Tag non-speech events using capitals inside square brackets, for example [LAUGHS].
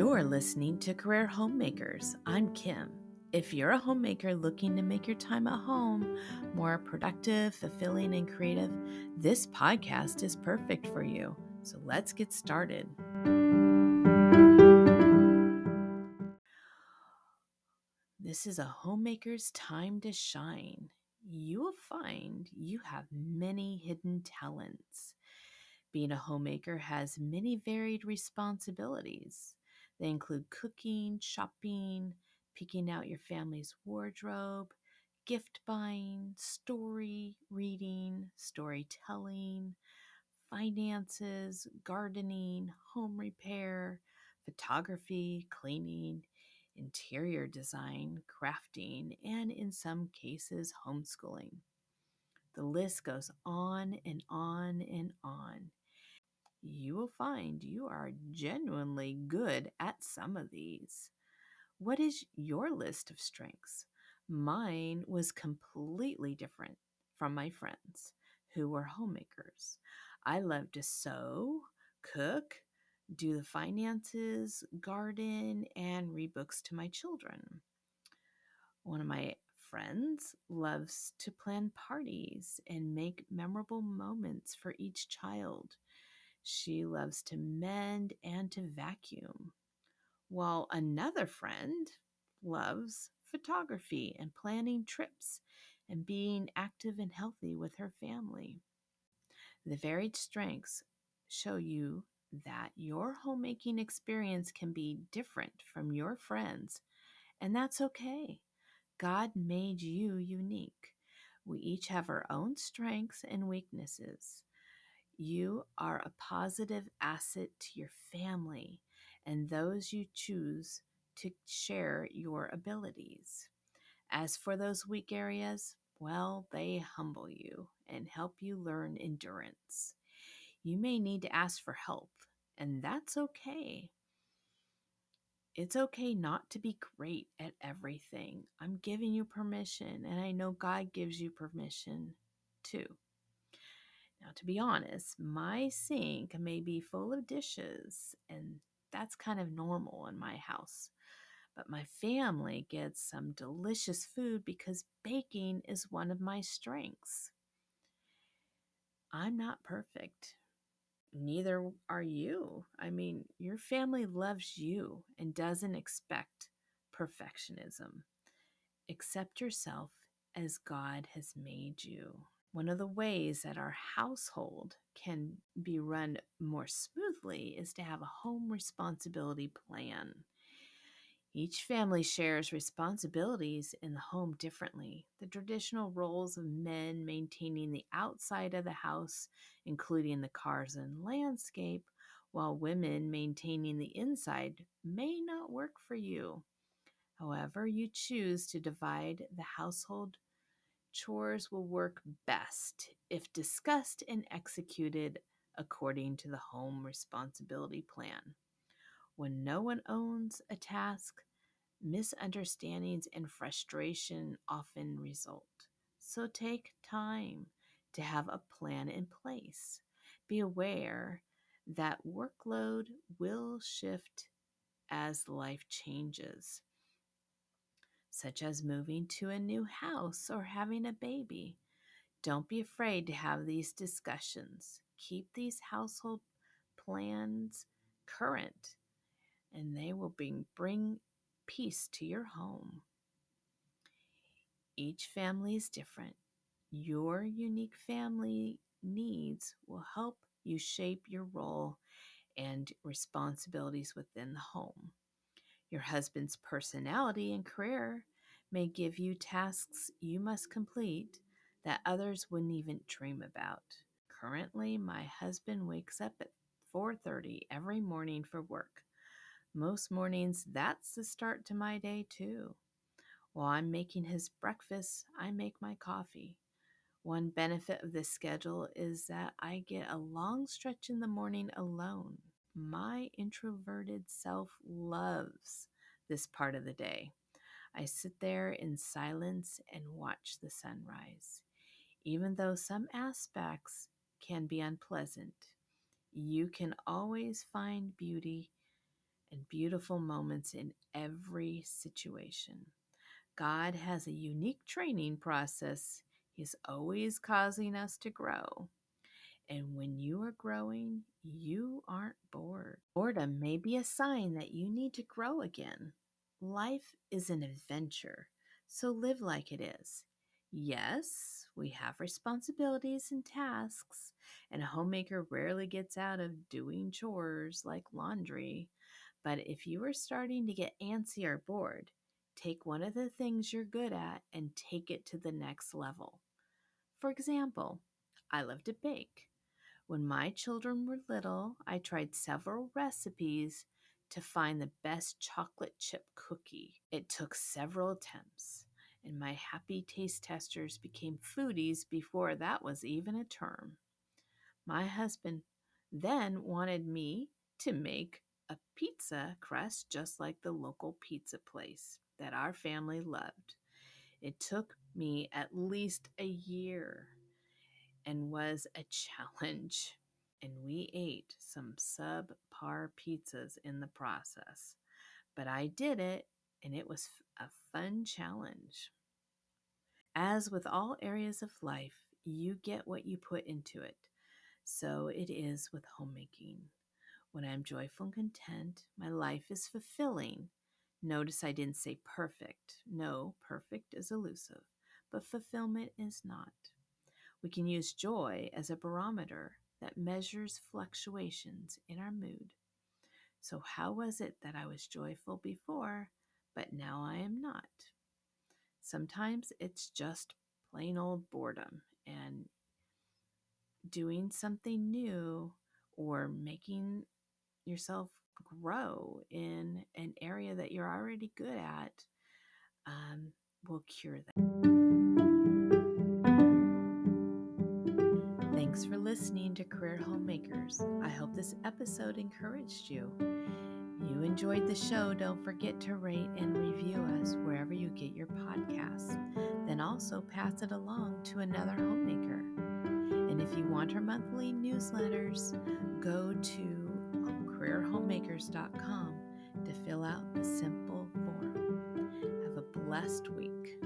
You're listening to Career Homemakers. I'm Kim. If you're a homemaker looking to make your time at home more productive, fulfilling, and creative, this podcast is perfect for you. So let's get started. This is a homemaker's time to shine. You will find you have many hidden talents. Being a homemaker has many varied responsibilities. They include cooking, shopping, picking out your family's wardrobe, gift buying, story reading, storytelling, finances, gardening, home repair, photography, cleaning, interior design, crafting, and in some cases, homeschooling. The list goes on and on and on you will find you are genuinely good at some of these. What is your list of strengths? Mine was completely different from my friends who were homemakers. I love to sew, cook, do the finances, garden, and read books to my children. One of my friends loves to plan parties and make memorable moments for each child. She loves to mend and to vacuum, while another friend loves photography and planning trips and being active and healthy with her family. The varied strengths show you that your homemaking experience can be different from your friends, and that's okay. God made you unique. We each have our own strengths and weaknesses. You are a positive asset to your family and those you choose to share your abilities. As for those weak areas, well, they humble you and help you learn endurance. You may need to ask for help, and that's okay. It's okay not to be great at everything. I'm giving you permission, and I know God gives you permission too. Now, to be honest, my sink may be full of dishes, and that's kind of normal in my house. But my family gets some delicious food because baking is one of my strengths. I'm not perfect. Neither are you. I mean, your family loves you and doesn't expect perfectionism. Accept yourself as God has made you. One of the ways that our household can be run more smoothly is to have a home responsibility plan. Each family shares responsibilities in the home differently. The traditional roles of men maintaining the outside of the house, including the cars and landscape, while women maintaining the inside, may not work for you. However, you choose to divide the household chores will work best if discussed and executed according to the home responsibility plan. When no one owns a task, misunderstandings and frustration often result. So take time to have a plan in place. Be aware that workload will shift as life changes such as moving to a new house or having a baby. Don't be afraid to have these discussions. Keep these household plans current, and they will bring, bring peace to your home. Each family is different. Your unique family needs will help you shape your role and responsibilities within the home. Your husband's personality and career may give you tasks you must complete that others wouldn't even dream about. Currently, my husband wakes up at 4:30 every morning for work. Most mornings that's the start to my day too. While I'm making his breakfast, I make my coffee. One benefit of this schedule is that I get a long stretch in the morning alone my introverted self loves this part of the day. I sit there in silence and watch the sunrise. Even though some aspects can be unpleasant, you can always find beauty and beautiful moments in every situation. God has a unique training process. He's always causing us to grow. And when you are growing, you aren't bored. Boredom may be a sign that you need to grow again. Life is an adventure, so live like it is. Yes, we have responsibilities and tasks, and a homemaker rarely gets out of doing chores like laundry. But if you are starting to get antsy or bored, take one of the things you're good at and take it to the next level. For example, I love to bake. When my children were little, I tried several recipes to find the best chocolate chip cookie. It took several attempts, and my happy taste testers became foodies before that was even a term. My husband then wanted me to make a pizza crust just like the local pizza place that our family loved. It took me at least a year and was a [LAUGHS] challenge. And we ate some subpar pizzas in the process. But I did it, and it was a fun challenge. As with all areas of life, you get what you put into it. So it is with homemaking. When I'm joyful and content, my life is fulfilling. Notice I didn't say perfect. No, perfect is elusive, but fulfillment is not. We can use joy as a barometer that measures fluctuations in our mood. So, how was it that I was joyful before, but now I am not? Sometimes it's just plain old boredom and doing something new or making yourself grow in an area that you're already good at um, will cure that. Thanks for listening to Career Homemakers. I hope this episode encouraged you. You enjoyed the show, don't forget to rate and review us wherever you get your podcasts. Then also pass it along to another homemaker. And if you want our monthly newsletters, go to careerhomemakers.com to fill out the simple form. Have a blessed week.